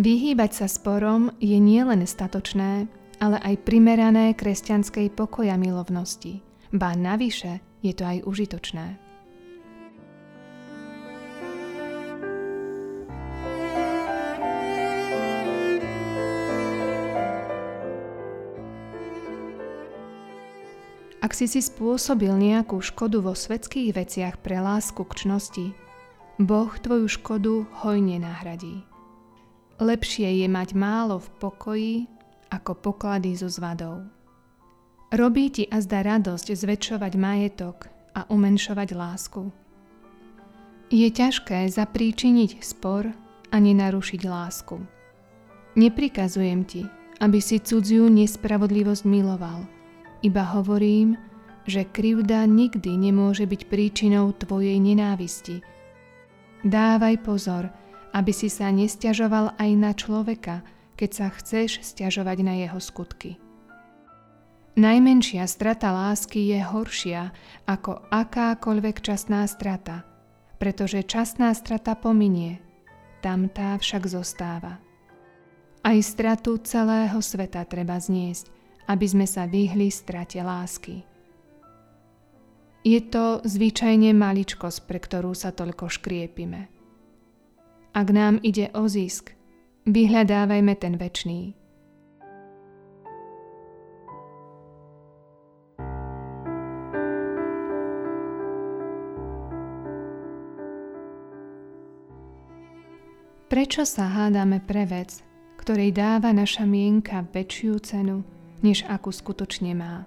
Vyhýbať sa sporom je nielen statočné, ale aj primerané kresťanskej pokoja milovnosti. Ba navyše je to aj užitočné. Ak si si spôsobil nejakú škodu vo svetských veciach pre lásku k čnosti, Boh tvoju škodu hojne nahradí. Lepšie je mať málo v pokoji, ako poklady so zvadou. Robí ti a zdá radosť zväčšovať majetok a umenšovať lásku. Je ťažké zapríčiniť spor a nenarušiť lásku. Neprikazujem ti, aby si cudziu nespravodlivosť miloval – iba hovorím, že krivda nikdy nemôže byť príčinou tvojej nenávisti. Dávaj pozor, aby si sa nestiažoval aj na človeka, keď sa chceš stiažovať na jeho skutky. Najmenšia strata lásky je horšia ako akákoľvek časná strata, pretože časná strata pominie, tam tá však zostáva. Aj stratu celého sveta treba zniesť, aby sme sa vyhli strate lásky. Je to zvyčajne maličkosť, pre ktorú sa toľko škriepime. Ak nám ide o zisk, vyhľadávajme ten väčší. Prečo sa hádame pre vec, ktorej dáva naša mienka väčšiu cenu než akú skutočne má.